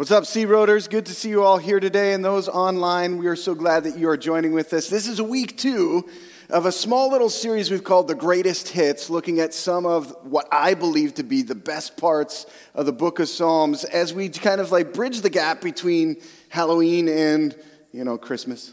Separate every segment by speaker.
Speaker 1: What's up, Sea Roaders? Good to see you all here today, and those online, we are so glad that you are joining with us. This is week two of a small little series we've called The Greatest Hits, looking at some of what I believe to be the best parts of the book of Psalms as we kind of like bridge the gap between Halloween and, you know, Christmas.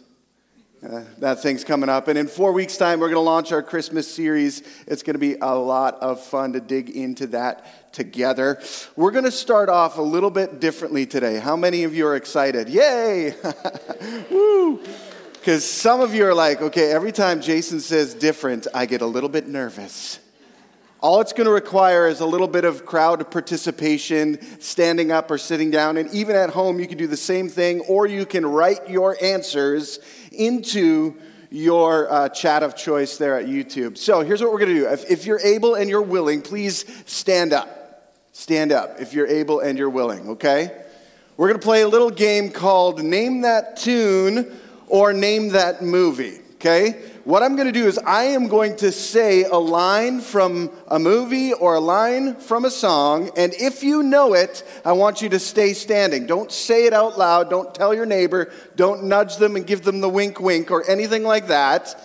Speaker 1: Uh, that thing's coming up. And in four weeks' time, we're going to launch our Christmas series. It's going to be a lot of fun to dig into that together. We're going to start off a little bit differently today. How many of you are excited? Yay! Woo! Because some of you are like, okay, every time Jason says different, I get a little bit nervous. All it's going to require is a little bit of crowd participation, standing up or sitting down. And even at home, you can do the same thing, or you can write your answers into your uh, chat of choice there at YouTube. So here's what we're going to do. If, if you're able and you're willing, please stand up. Stand up if you're able and you're willing, okay? We're going to play a little game called Name That Tune or Name That Movie, okay? What I'm going to do is I am going to say a line from a movie or a line from a song, and if you know it, I want you to stay standing. Don't say it out loud. Don't tell your neighbor. Don't nudge them and give them the wink wink or anything like that.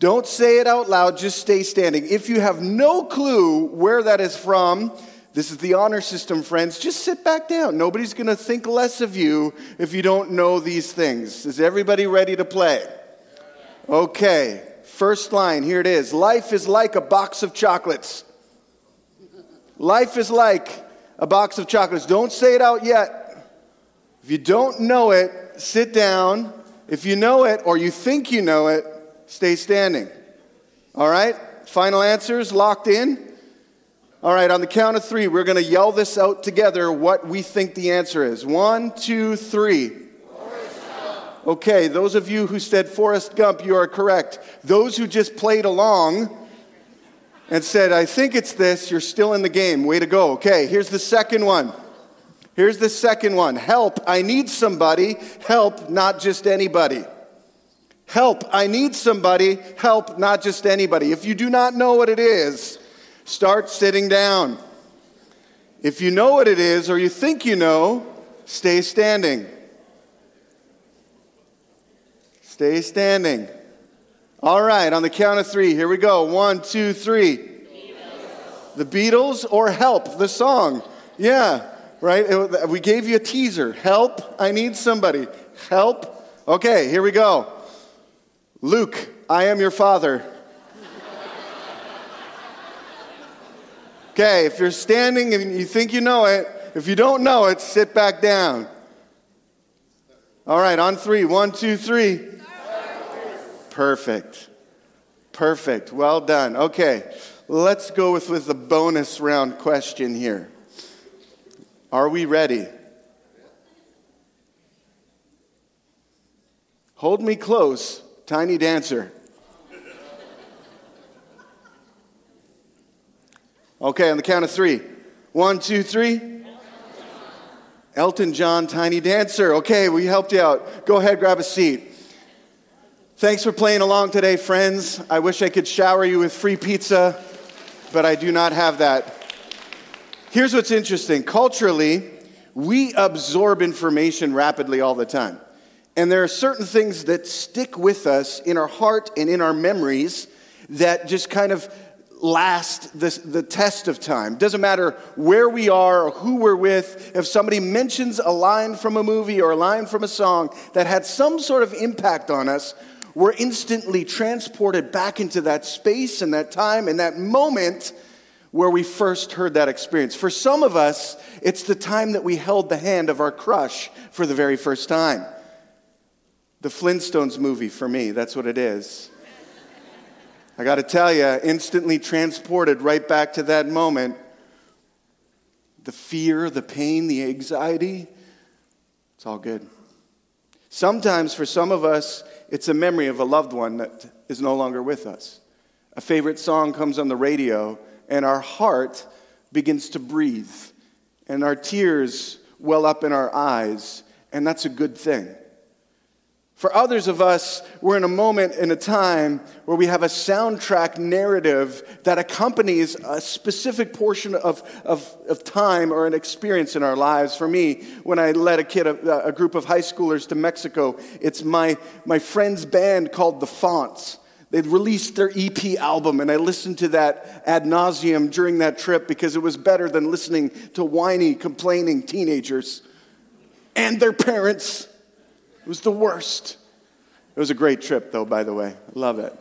Speaker 1: Don't say it out loud. Just stay standing. If you have no clue where that is from, this is the honor system, friends. Just sit back down. Nobody's going to think less of you if you don't know these things. Is everybody ready to play? Okay, first line, here it is. Life is like a box of chocolates. Life is like a box of chocolates. Don't say it out yet. If you don't know it, sit down. If you know it or you think you know it, stay standing. All right? Final answers locked in? All right, on the count of three, we're going to yell this out together what we think the answer is. One, two, three. Okay, those of you who said Forrest Gump, you are correct. Those who just played along and said, I think it's this, you're still in the game. Way to go. Okay, here's the second one. Here's the second one Help, I need somebody. Help, not just anybody. Help, I need somebody. Help, not just anybody. If you do not know what it is, start sitting down. If you know what it is or you think you know, stay standing. Stay standing. All right, on the count of three, here we go. One, two, three. Beatles. The Beatles or Help, the song. Yeah, right? We gave you a teaser. Help, I need somebody. Help. Okay, here we go. Luke, I am your father. Okay, if you're standing and you think you know it, if you don't know it, sit back down. All right, on three. One, two, three. Perfect. Perfect. Well done. Okay, let's go with, with the bonus round question here. Are we ready? Hold me close, tiny dancer. Okay, on the count of three. One, two, three. Elton John, tiny dancer. Okay, we helped you out. Go ahead, grab a seat. Thanks for playing along today, friends. I wish I could shower you with free pizza, but I do not have that. Here's what's interesting culturally, we absorb information rapidly all the time. And there are certain things that stick with us in our heart and in our memories that just kind of last the, the test of time. Doesn't matter where we are or who we're with, if somebody mentions a line from a movie or a line from a song that had some sort of impact on us, we're instantly transported back into that space and that time and that moment where we first heard that experience. For some of us, it's the time that we held the hand of our crush for the very first time. The Flintstones movie, for me, that's what it is. I got to tell you, instantly transported right back to that moment. The fear, the pain, the anxiety, it's all good. Sometimes, for some of us, it's a memory of a loved one that is no longer with us. A favorite song comes on the radio, and our heart begins to breathe, and our tears well up in our eyes, and that's a good thing. For others of us, we're in a moment in a time where we have a soundtrack narrative that accompanies a specific portion of, of, of time or an experience in our lives. For me, when I led a kid, a, a group of high schoolers to Mexico, it's my, my friend's band called The Fonts. They'd released their EP album, and I listened to that ad nauseum during that trip because it was better than listening to whiny, complaining teenagers and their parents. It was the worst. It was a great trip, though, by the way. Love it.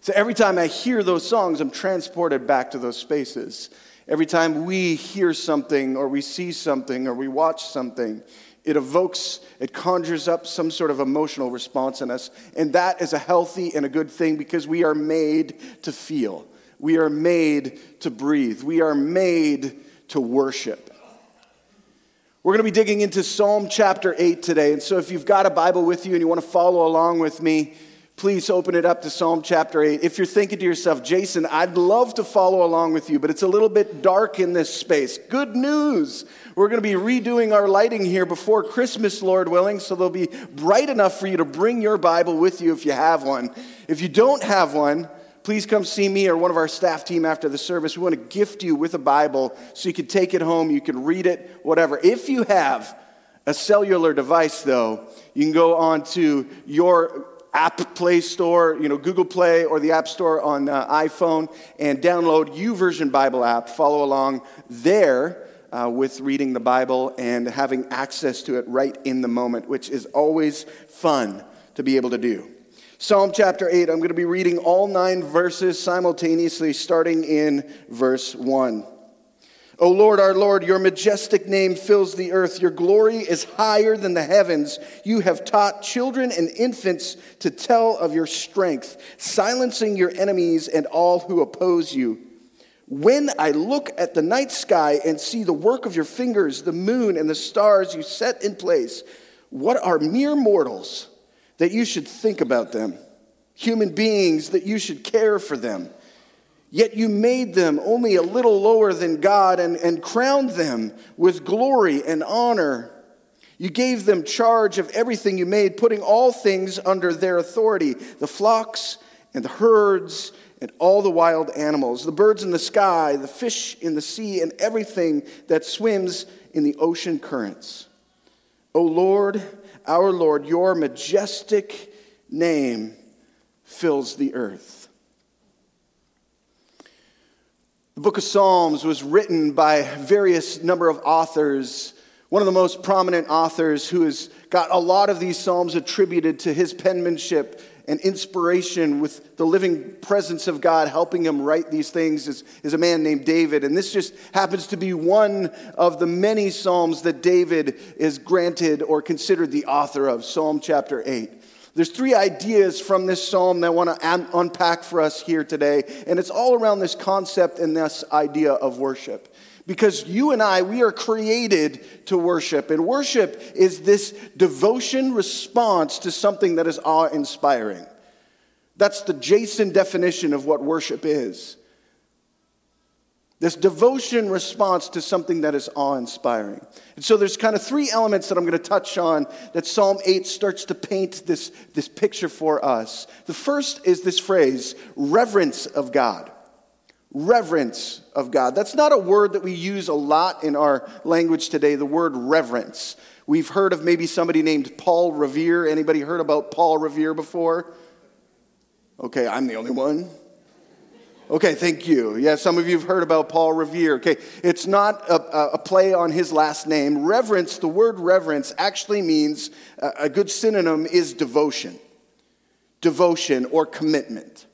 Speaker 1: So every time I hear those songs, I'm transported back to those spaces. Every time we hear something, or we see something, or we watch something, it evokes, it conjures up some sort of emotional response in us. And that is a healthy and a good thing because we are made to feel. We are made to breathe. We are made to worship. We're going to be digging into Psalm chapter 8 today. And so if you've got a Bible with you and you want to follow along with me, please open it up to Psalm chapter 8. If you're thinking to yourself, Jason, I'd love to follow along with you, but it's a little bit dark in this space. Good news! We're going to be redoing our lighting here before Christmas, Lord willing, so they'll be bright enough for you to bring your Bible with you if you have one. If you don't have one, please come see me or one of our staff team after the service. We want to gift you with a Bible so you can take it home, you can read it, whatever. If you have a cellular device, though, you can go on to your app play store you know google play or the app store on uh, iphone and download YouVersion bible app follow along there uh, with reading the bible and having access to it right in the moment which is always fun to be able to do Psalm chapter 8, I'm going to be reading all nine verses simultaneously, starting in verse 1. O Lord, our Lord, your majestic name fills the earth. Your glory is higher than the heavens. You have taught children and infants to tell of your strength, silencing your enemies and all who oppose you. When I look at the night sky and see the work of your fingers, the moon and the stars you set in place, what are mere mortals? That you should think about them, human beings that you should care for them. Yet you made them only a little lower than God and, and crowned them with glory and honor. You gave them charge of everything you made, putting all things under their authority the flocks and the herds and all the wild animals, the birds in the sky, the fish in the sea, and everything that swims in the ocean currents. O Lord, our Lord, your majestic name fills the earth. The book of Psalms was written by various number of authors. One of the most prominent authors who has got a lot of these Psalms attributed to his penmanship and inspiration with the living presence of God helping him write these things is, is a man named David. And this just happens to be one of the many Psalms that David is granted or considered the author of, Psalm chapter 8. There's three ideas from this psalm that I want to un- unpack for us here today, and it's all around this concept and this idea of worship. Because you and I, we are created to worship. And worship is this devotion response to something that is awe inspiring. That's the Jason definition of what worship is. This devotion response to something that is awe inspiring. And so there's kind of three elements that I'm going to touch on that Psalm 8 starts to paint this, this picture for us. The first is this phrase, reverence of God reverence of God. That's not a word that we use a lot in our language today, the word reverence. We've heard of maybe somebody named Paul Revere. Anybody heard about Paul Revere before? Okay, I'm the only one. Okay, thank you. Yeah, some of you have heard about Paul Revere. Okay, it's not a, a play on his last name. Reverence, the word reverence actually means uh, a good synonym is devotion, devotion or commitment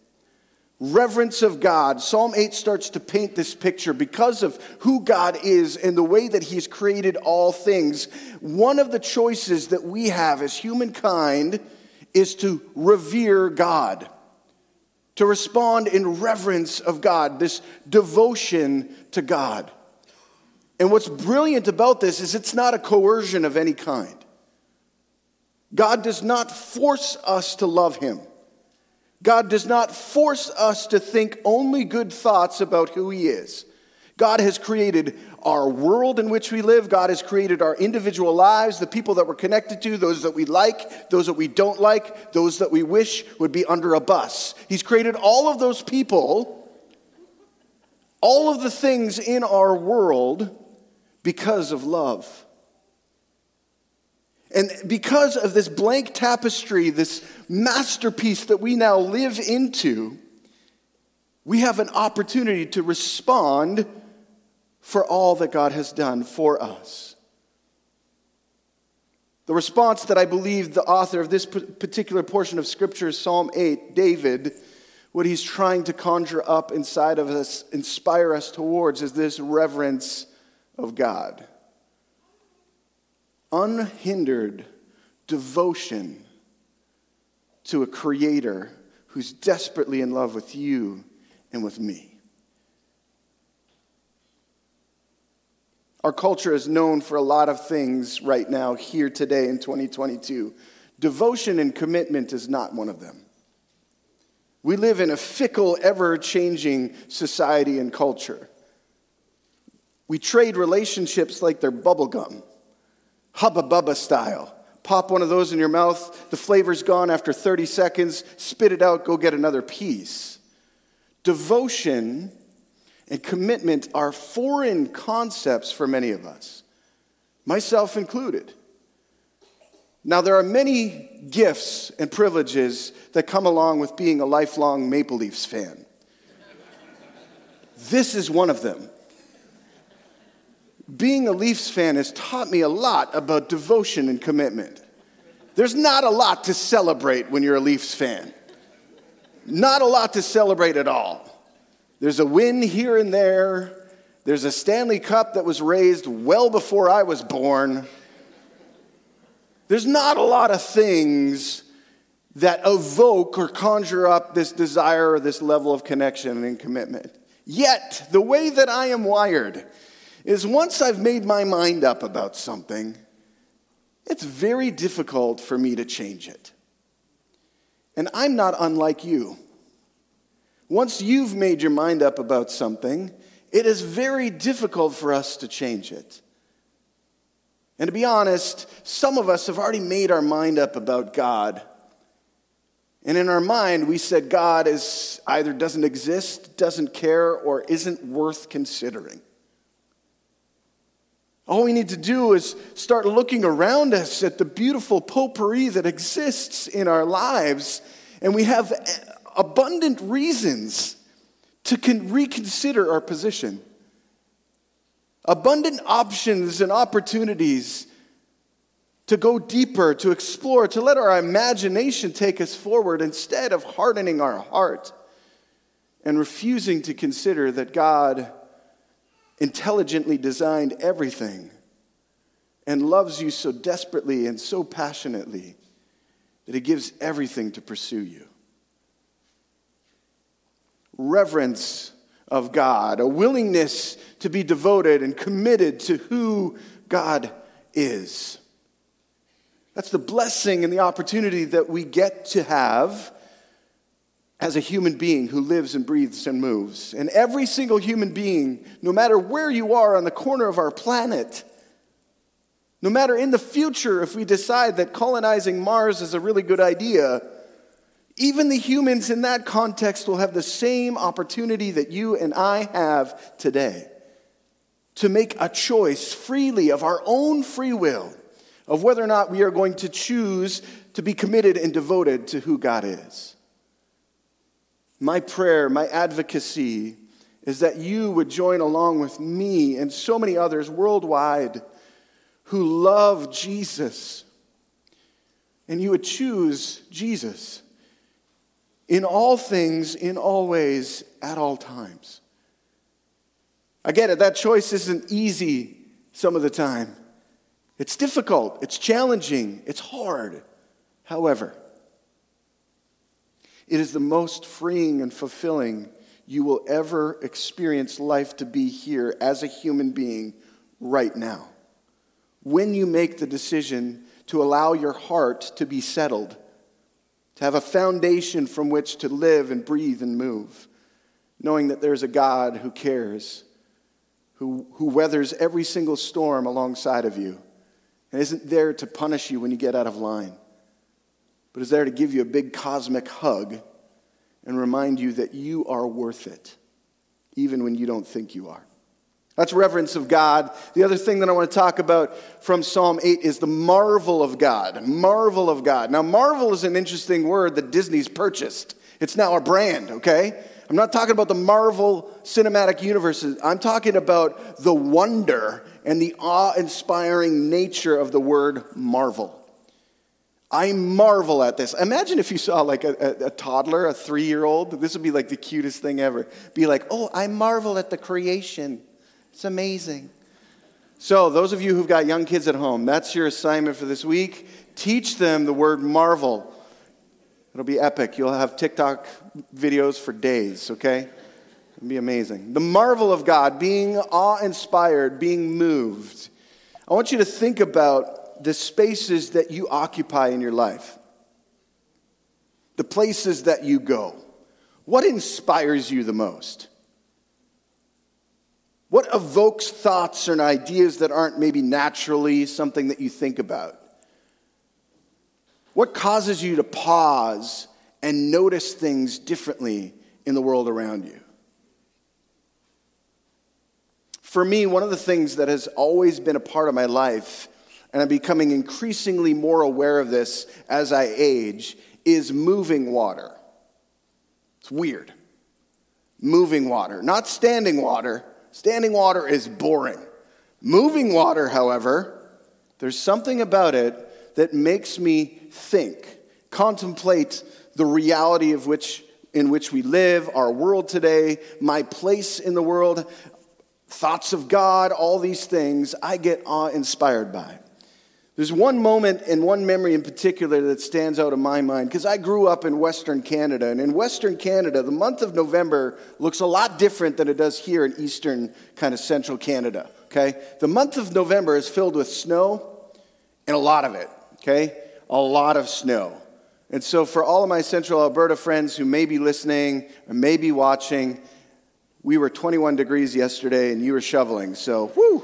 Speaker 1: reverence of God, Psalm 8 starts to paint this picture because of who God is and the way that He's created all things. One of the choices that we have as humankind is to revere God, to respond in reverence of God, this devotion to God. And what's brilliant about this is it's not a coercion of any kind. God does not force us to love Him. God does not force us to think only good thoughts about who He is. God has created our world in which we live. God has created our individual lives, the people that we're connected to, those that we like, those that we don't like, those that we wish would be under a bus. He's created all of those people, all of the things in our world because of love. And because of this blank tapestry, this masterpiece that we now live into, we have an opportunity to respond for all that God has done for us. The response that I believe the author of this particular portion of Scripture, Psalm 8, David, what he's trying to conjure up inside of us, inspire us towards, is this reverence of God unhindered devotion to a creator who's desperately in love with you and with me. Our culture is known for a lot of things right now, here today in 2022. Devotion and commitment is not one of them. We live in a fickle, ever changing society and culture. We trade relationships like they're bubblegum. Hubba Bubba style. Pop one of those in your mouth, the flavor's gone after 30 seconds, spit it out, go get another piece. Devotion and commitment are foreign concepts for many of us, myself included. Now, there are many gifts and privileges that come along with being a lifelong Maple Leafs fan. This is one of them being a Leafs fan has taught me a lot about devotion and commitment. There's not a lot to celebrate when you're a Leafs fan. Not a lot to celebrate at all. There's a win here and there. There's a Stanley Cup that was raised well before I was born. There's not a lot of things that evoke or conjure up this desire or this level of connection and commitment. Yet, the way that I am wired, is once I've made my mind up about something, it's very difficult for me to change it. And I'm not unlike you. Once you've made your mind up about something, it is very difficult for us to change it. And to be honest, some of us have already made our mind up about God. And in our mind, we said God is either doesn't exist, doesn't care, or isn't worth considering. All we need to do is start looking around us at the beautiful potpourri that exists in our lives, and we have abundant reasons to reconsider our position. Abundant options and opportunities to go deeper, to explore, to let our imagination take us forward instead of hardening our heart and refusing to consider that God intelligently designed everything and loves you so desperately and so passionately that he gives everything to pursue you. Reverence of God, a willingness to be devoted and committed to who God is. That's the blessing and the opportunity that we get to have as a human being who lives and breathes and moves. And every single human being, no matter where you are on the corner of our planet, no matter in the future if we decide that colonizing Mars is a really good idea, even the humans in that context will have the same opportunity that you and I have today to make a choice freely of our own free will of whether or not we are going to choose to be committed and devoted to who God is. My prayer, my advocacy is that you would join along with me and so many others worldwide who love Jesus. And you would choose Jesus in all things, in all ways, at all times. I get it, that choice isn't easy some of the time. It's difficult, it's challenging, it's hard. However, it is the most freeing and fulfilling you will ever experience life to be here as a human being right now. When you make the decision to allow your heart to be settled, to have a foundation from which to live and breathe and move, knowing that there's a God who cares who, who weathers every single storm alongside of you and isn't there to punish you when you get out of line, but is there to give you a big cosmic hug and remind you that you are worth it, even when you don't think you are. That's reverence of God. The other thing that I want to talk about from Psalm 8 is the marvel of God. Marvel of God. Now, marvel is an interesting word that Disney's purchased. It's now a brand, okay? I'm not talking about the Marvel cinematic universes. I'm talking about the wonder and the awe inspiring nature of the word marvel. I marvel at this. Imagine if you saw like a, a, a toddler, a three year old. This would be like the cutest thing ever. Be like, oh, I marvel at the creation. It's amazing. So, those of you who've got young kids at home, that's your assignment for this week. Teach them the word marvel. It'll be epic. You'll have TikTok videos for days, okay? It'll be amazing. The marvel of God, being awe inspired, being moved. I want you to think about the spaces that you occupy in your life, the places that you go. What inspires you the most? What evokes thoughts and ideas that aren't maybe naturally something that you think about? What causes you to pause and notice things differently in the world around you? For me, one of the things that has always been a part of my life, and I'm becoming increasingly more aware of this as I age, is moving water. It's weird. Moving water, not standing water. Standing water is boring. Moving water, however, there's something about it that makes me think, contemplate the reality of which in which we live, our world today, my place in the world thoughts of God, all these things, I get awe inspired by. There's one moment and one memory in particular that stands out in my mind because I grew up in Western Canada. And in Western Canada, the month of November looks a lot different than it does here in Eastern, kind of central Canada. Okay? The month of November is filled with snow and a lot of it. Okay? A lot of snow. And so, for all of my central Alberta friends who may be listening or may be watching, we were 21 degrees yesterday and you were shoveling, so whoo!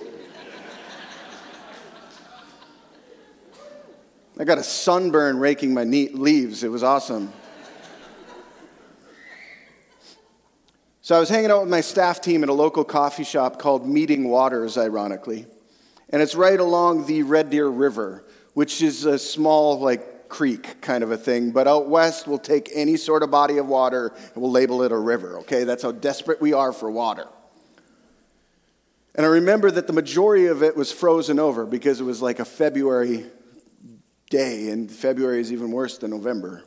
Speaker 1: I got a sunburn raking my neat leaves. It was awesome. So I was hanging out with my staff team at a local coffee shop called Meeting Waters, ironically. And it's right along the Red Deer River, which is a small, like, creek kind of a thing. But out west, we'll take any sort of body of water and we'll label it a river, okay? That's how desperate we are for water. And I remember that the majority of it was frozen over because it was like a February day, and February is even worse than November.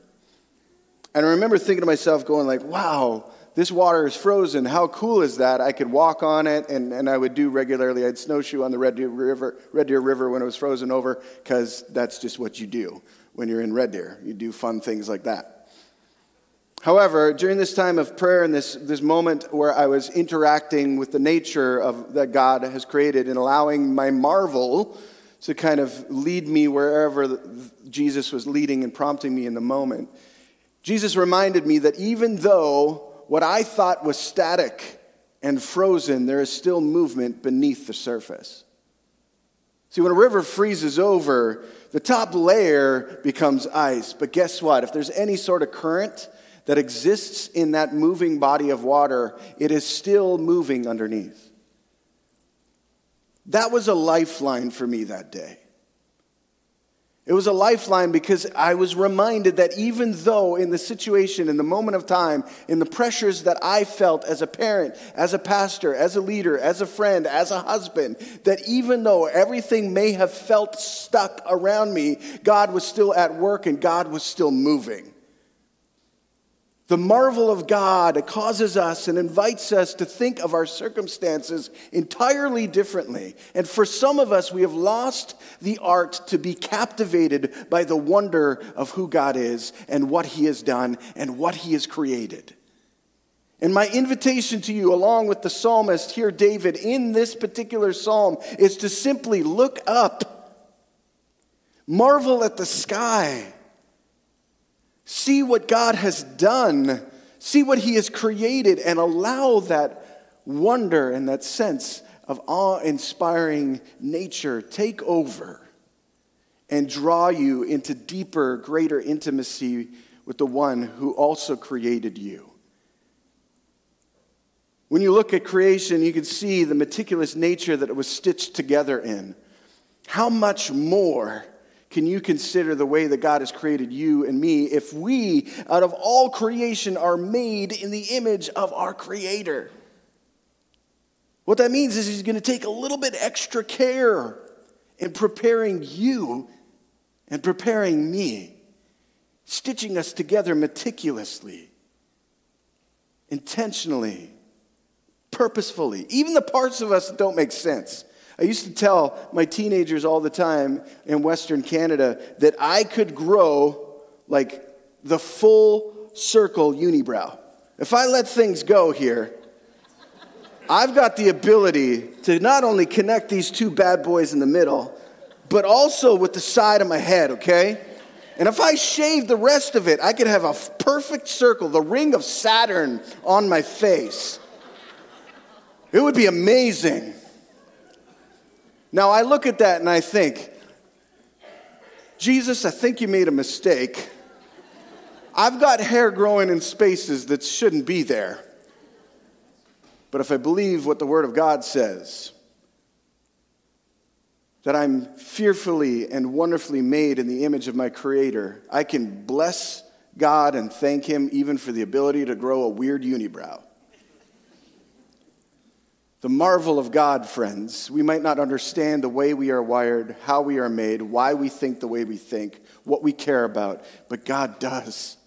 Speaker 1: And I remember thinking to myself, going like, wow, this water is frozen. How cool is that? I could walk on it, and, and I would do regularly. I'd snowshoe on the Red Deer River, Red Deer River when it was frozen over, because that's just what you do when you're in Red Deer. You do fun things like that. However, during this time of prayer and this, this moment where I was interacting with the nature of, that God has created and allowing my marvel to kind of lead me wherever Jesus was leading and prompting me in the moment, Jesus reminded me that even though what I thought was static and frozen, there is still movement beneath the surface. See, when a river freezes over, the top layer becomes ice. But guess what? If there's any sort of current that exists in that moving body of water, it is still moving underneath. That was a lifeline for me that day. It was a lifeline because I was reminded that even though in the situation, in the moment of time, in the pressures that I felt as a parent, as a pastor, as a leader, as a friend, as a husband, that even though everything may have felt stuck around me, God was still at work and God was still moving. The marvel of God causes us and invites us to think of our circumstances entirely differently. And for some of us, we have lost the art to be captivated by the wonder of who God is and what He has done and what He has created. And my invitation to you, along with the psalmist here, David, in this particular psalm, is to simply look up, marvel at the sky See what God has done. See what He has created and allow that wonder and that sense of awe inspiring nature take over and draw you into deeper, greater intimacy with the one who also created you. When you look at creation, you can see the meticulous nature that it was stitched together in. How much more can you consider the way that God has created you and me if we, out of all creation, are made in the image of our Creator? What that means is He's going to take a little bit extra care in preparing you and preparing me, stitching us together meticulously, intentionally, purposefully, even the parts of us that don't make sense. I used to tell my teenagers all the time in Western Canada that I could grow like the full circle unibrow. If I let things go here, I've got the ability to not only connect these two bad boys in the middle, but also with the side of my head, okay? And if I shave the rest of it, I could have a perfect circle, the ring of Saturn on my face. It would be amazing. Now, I look at that and I think, Jesus, I think you made a mistake. I've got hair growing in spaces that shouldn't be there. But if I believe what the Word of God says, that I'm fearfully and wonderfully made in the image of my Creator, I can bless God and thank Him even for the ability to grow a weird unibrow. The marvel of God, friends, we might not understand the way we are wired, how we are made, why we think the way we think, what we care about, but God does.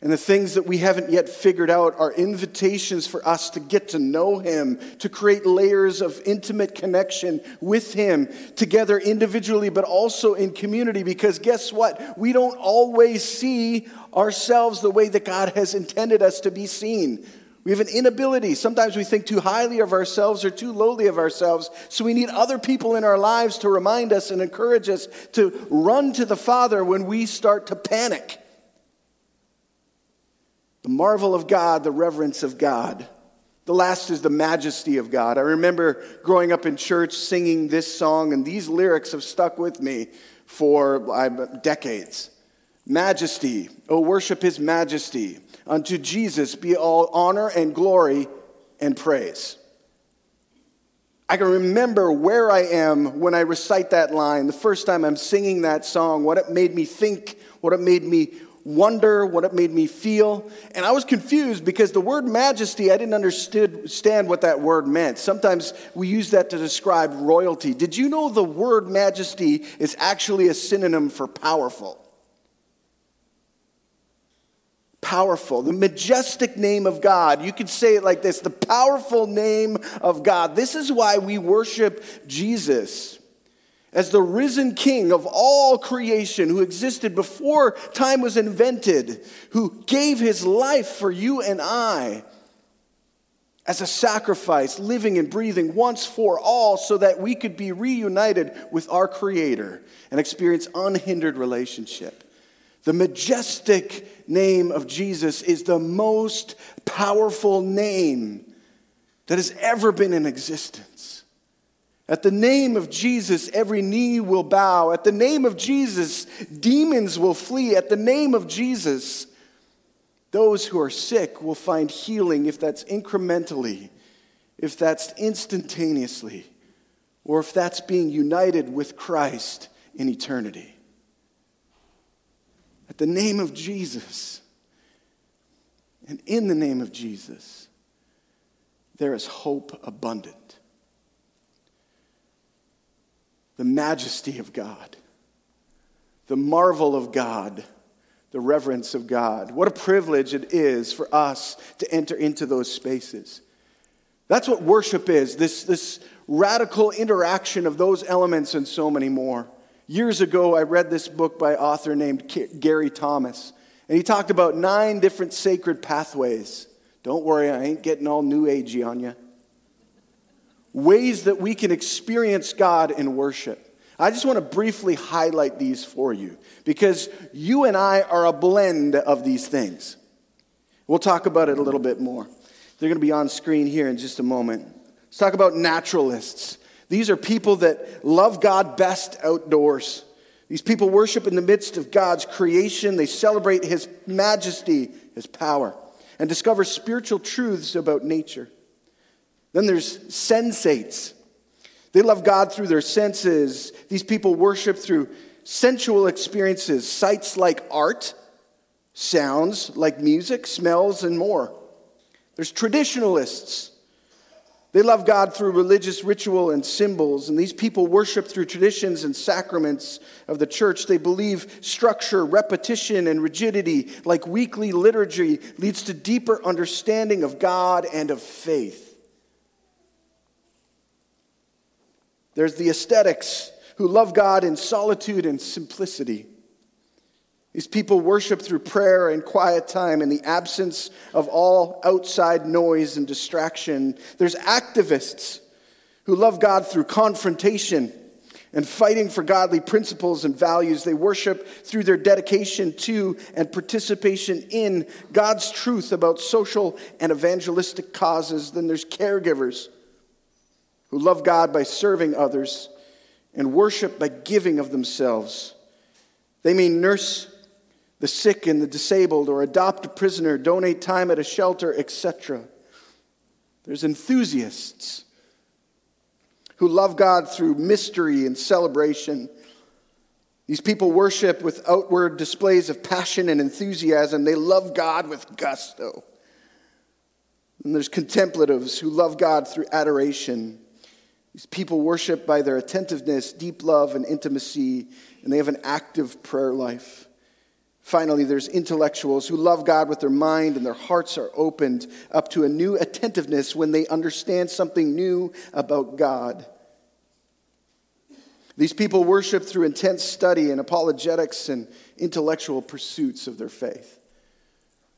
Speaker 1: And the things that we haven't yet figured out are invitations for us to get to know Him, to create layers of intimate connection with Him, together individually, but also in community. Because guess what? We don't always see ourselves the way that God has intended us to be seen. We have an inability. Sometimes we think too highly of ourselves or too lowly of ourselves. So we need other people in our lives to remind us and encourage us to run to the Father when we start to panic. The marvel of God, the reverence of God. The last is the majesty of God. I remember growing up in church singing this song, and these lyrics have stuck with me for uh, decades. Majesty, oh, worship his majesty. Unto Jesus be all honor and glory and praise. I can remember where I am when I recite that line, the first time I'm singing that song, what it made me think, what it made me wonder, what it made me feel. And I was confused because the word majesty, I didn't understand what that word meant. Sometimes we use that to describe royalty. Did you know the word majesty is actually a synonym for powerful? Powerful, the majestic name of God. You could say it like this the powerful name of God. This is why we worship Jesus as the risen king of all creation who existed before time was invented, who gave his life for you and I as a sacrifice, living and breathing once for all, so that we could be reunited with our Creator and experience unhindered relationship. The majestic name of Jesus is the most powerful name that has ever been in existence. At the name of Jesus, every knee will bow. At the name of Jesus, demons will flee. At the name of Jesus, those who are sick will find healing if that's incrementally, if that's instantaneously, or if that's being united with Christ in eternity. At the name of Jesus, and in the name of Jesus, there is hope abundant. The majesty of God, the marvel of God, the reverence of God. What a privilege it is for us to enter into those spaces. That's what worship is this, this radical interaction of those elements and so many more. Years ago, I read this book by author named Gary Thomas, and he talked about nine different sacred pathways. Don't worry, I ain't getting all new agey on you. Ways that we can experience God in worship. I just want to briefly highlight these for you because you and I are a blend of these things. We'll talk about it a little bit more. They're going to be on screen here in just a moment. Let's talk about naturalists. These are people that love God best outdoors. These people worship in the midst of God's creation. They celebrate His majesty, His power, and discover spiritual truths about nature. Then there's sensates. They love God through their senses. These people worship through sensual experiences, sights like art, sounds like music, smells, and more. There's traditionalists. They love God through religious ritual and symbols, and these people worship through traditions and sacraments of the church. They believe structure, repetition, and rigidity, like weekly liturgy, leads to deeper understanding of God and of faith. There's the aesthetics who love God in solitude and simplicity. These people worship through prayer and quiet time in the absence of all outside noise and distraction. There's activists who love God through confrontation and fighting for godly principles and values. They worship through their dedication to and participation in God's truth about social and evangelistic causes. Then there's caregivers who love God by serving others and worship by giving of themselves. They may nurse the sick and the disabled, or adopt a prisoner, donate time at a shelter, etc. There's enthusiasts who love God through mystery and celebration. These people worship with outward displays of passion and enthusiasm. They love God with gusto. And there's contemplatives who love God through adoration. These people worship by their attentiveness, deep love, and intimacy, and they have an active prayer life. Finally, there's intellectuals who love God with their mind and their hearts are opened up to a new attentiveness when they understand something new about God. These people worship through intense study and apologetics and intellectual pursuits of their faith.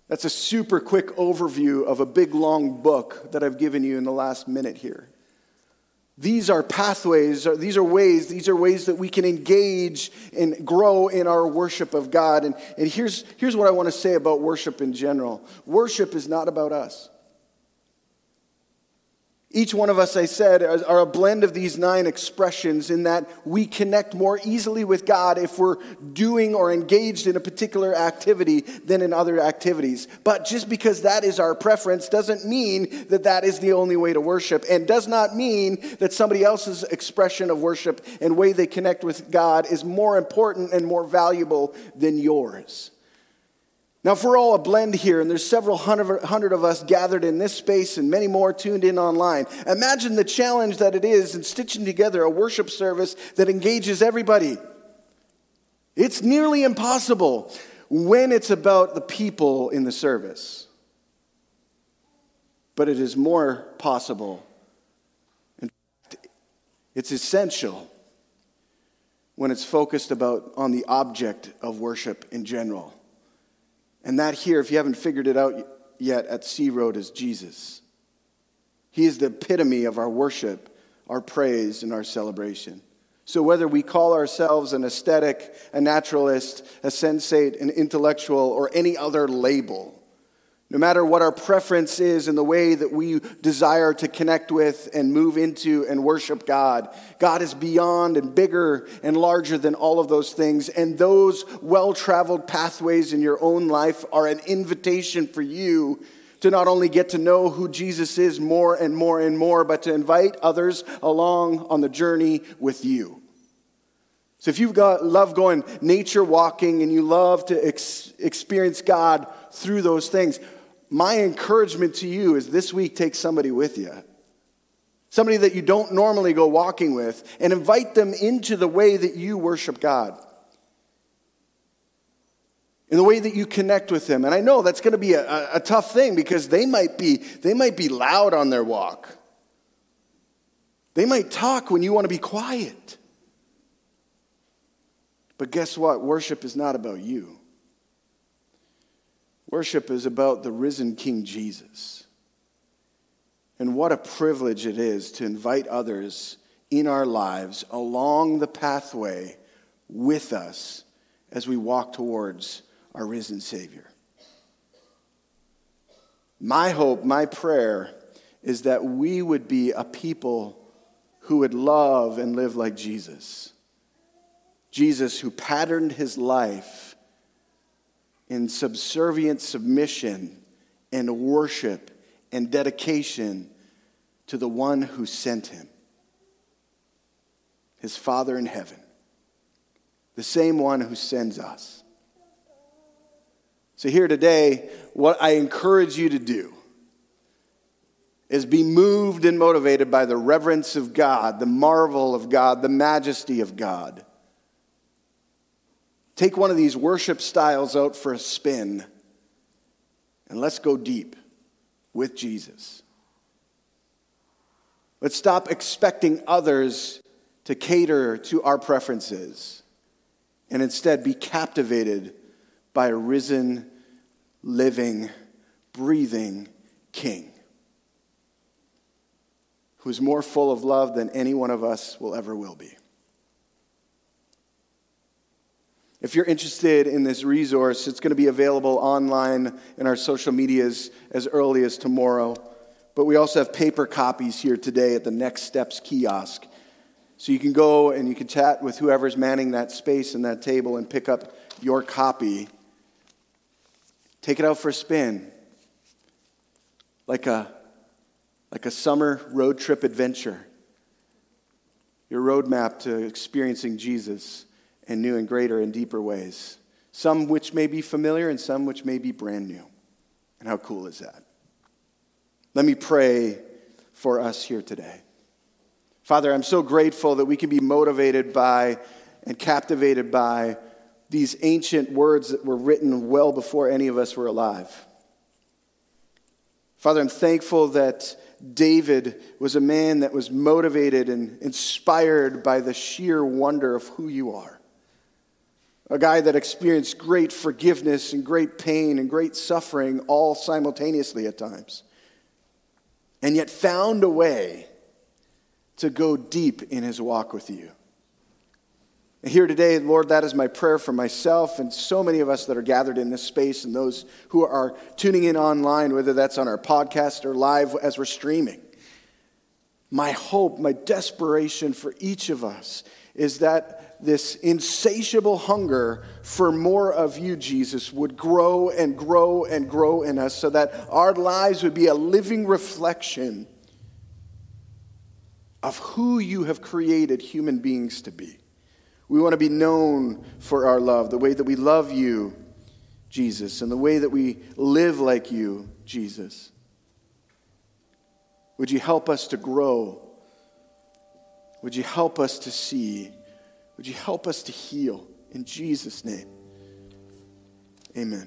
Speaker 1: That's a super quick overview of a big long book that I've given you in the last minute here. These are pathways, these are ways, these are ways that we can engage and grow in our worship of God. And, and here's, here's what I want to say about worship in general worship is not about us. Each one of us, I said, are a blend of these nine expressions in that we connect more easily with God if we're doing or engaged in a particular activity than in other activities. But just because that is our preference doesn't mean that that is the only way to worship, and does not mean that somebody else's expression of worship and way they connect with God is more important and more valuable than yours. Now, if we're all a blend here, and there's several hundred of us gathered in this space and many more tuned in online, imagine the challenge that it is in stitching together a worship service that engages everybody. It's nearly impossible when it's about the people in the service. But it is more possible. In fact, it's essential when it's focused about on the object of worship in general. And that here, if you haven't figured it out yet at Sea Road, is Jesus. He is the epitome of our worship, our praise, and our celebration. So, whether we call ourselves an aesthetic, a naturalist, a sensate, an intellectual, or any other label, no matter what our preference is in the way that we desire to connect with and move into and worship God, God is beyond and bigger and larger than all of those things. And those well traveled pathways in your own life are an invitation for you to not only get to know who Jesus is more and more and more, but to invite others along on the journey with you. So if you've got love going nature walking and you love to ex- experience God through those things, my encouragement to you is this week take somebody with you. Somebody that you don't normally go walking with, and invite them into the way that you worship God. In the way that you connect with Him. And I know that's going to be a, a, tough thing because they might, be, they might be loud on their walk. They might talk when you want to be quiet. But guess what? Worship is not about you. Worship is about the risen King Jesus. And what a privilege it is to invite others in our lives along the pathway with us as we walk towards our risen Savior. My hope, my prayer is that we would be a people who would love and live like Jesus. Jesus, who patterned his life in subservient submission and worship and dedication to the one who sent him, his Father in heaven, the same one who sends us. So, here today, what I encourage you to do is be moved and motivated by the reverence of God, the marvel of God, the majesty of God. Take one of these worship styles out for a spin and let's go deep with Jesus. Let's stop expecting others to cater to our preferences and instead be captivated by a risen, living, breathing King who's more full of love than any one of us will ever will be. If you're interested in this resource, it's going to be available online in our social medias as early as tomorrow. But we also have paper copies here today at the Next Steps kiosk. So you can go and you can chat with whoever's manning that space and that table and pick up your copy. Take it out for a spin. Like a, like a summer road trip adventure. Your roadmap to experiencing Jesus in new and greater and deeper ways. Some which may be familiar and some which may be brand new. And how cool is that? Let me pray for us here today. Father, I'm so grateful that we can be motivated by and captivated by these ancient words that were written well before any of us were alive. Father, I'm thankful that David was a man that was motivated and inspired by the sheer wonder of who you are a guy that experienced great forgiveness and great pain and great suffering all simultaneously at times, and yet found a way to go deep in his walk with you. And here today, Lord, that is my prayer for myself and so many of us that are gathered in this space and those who are tuning in online, whether that's on our podcast or live as we're streaming. My hope, my desperation for each of us is that this insatiable hunger for more of you, Jesus, would grow and grow and grow in us so that our lives would be a living reflection of who you have created human beings to be. We want to be known for our love, the way that we love you, Jesus, and the way that we live like you, Jesus. Would you help us to grow? Would you help us to see? Would you help us to heal? In Jesus' name, amen.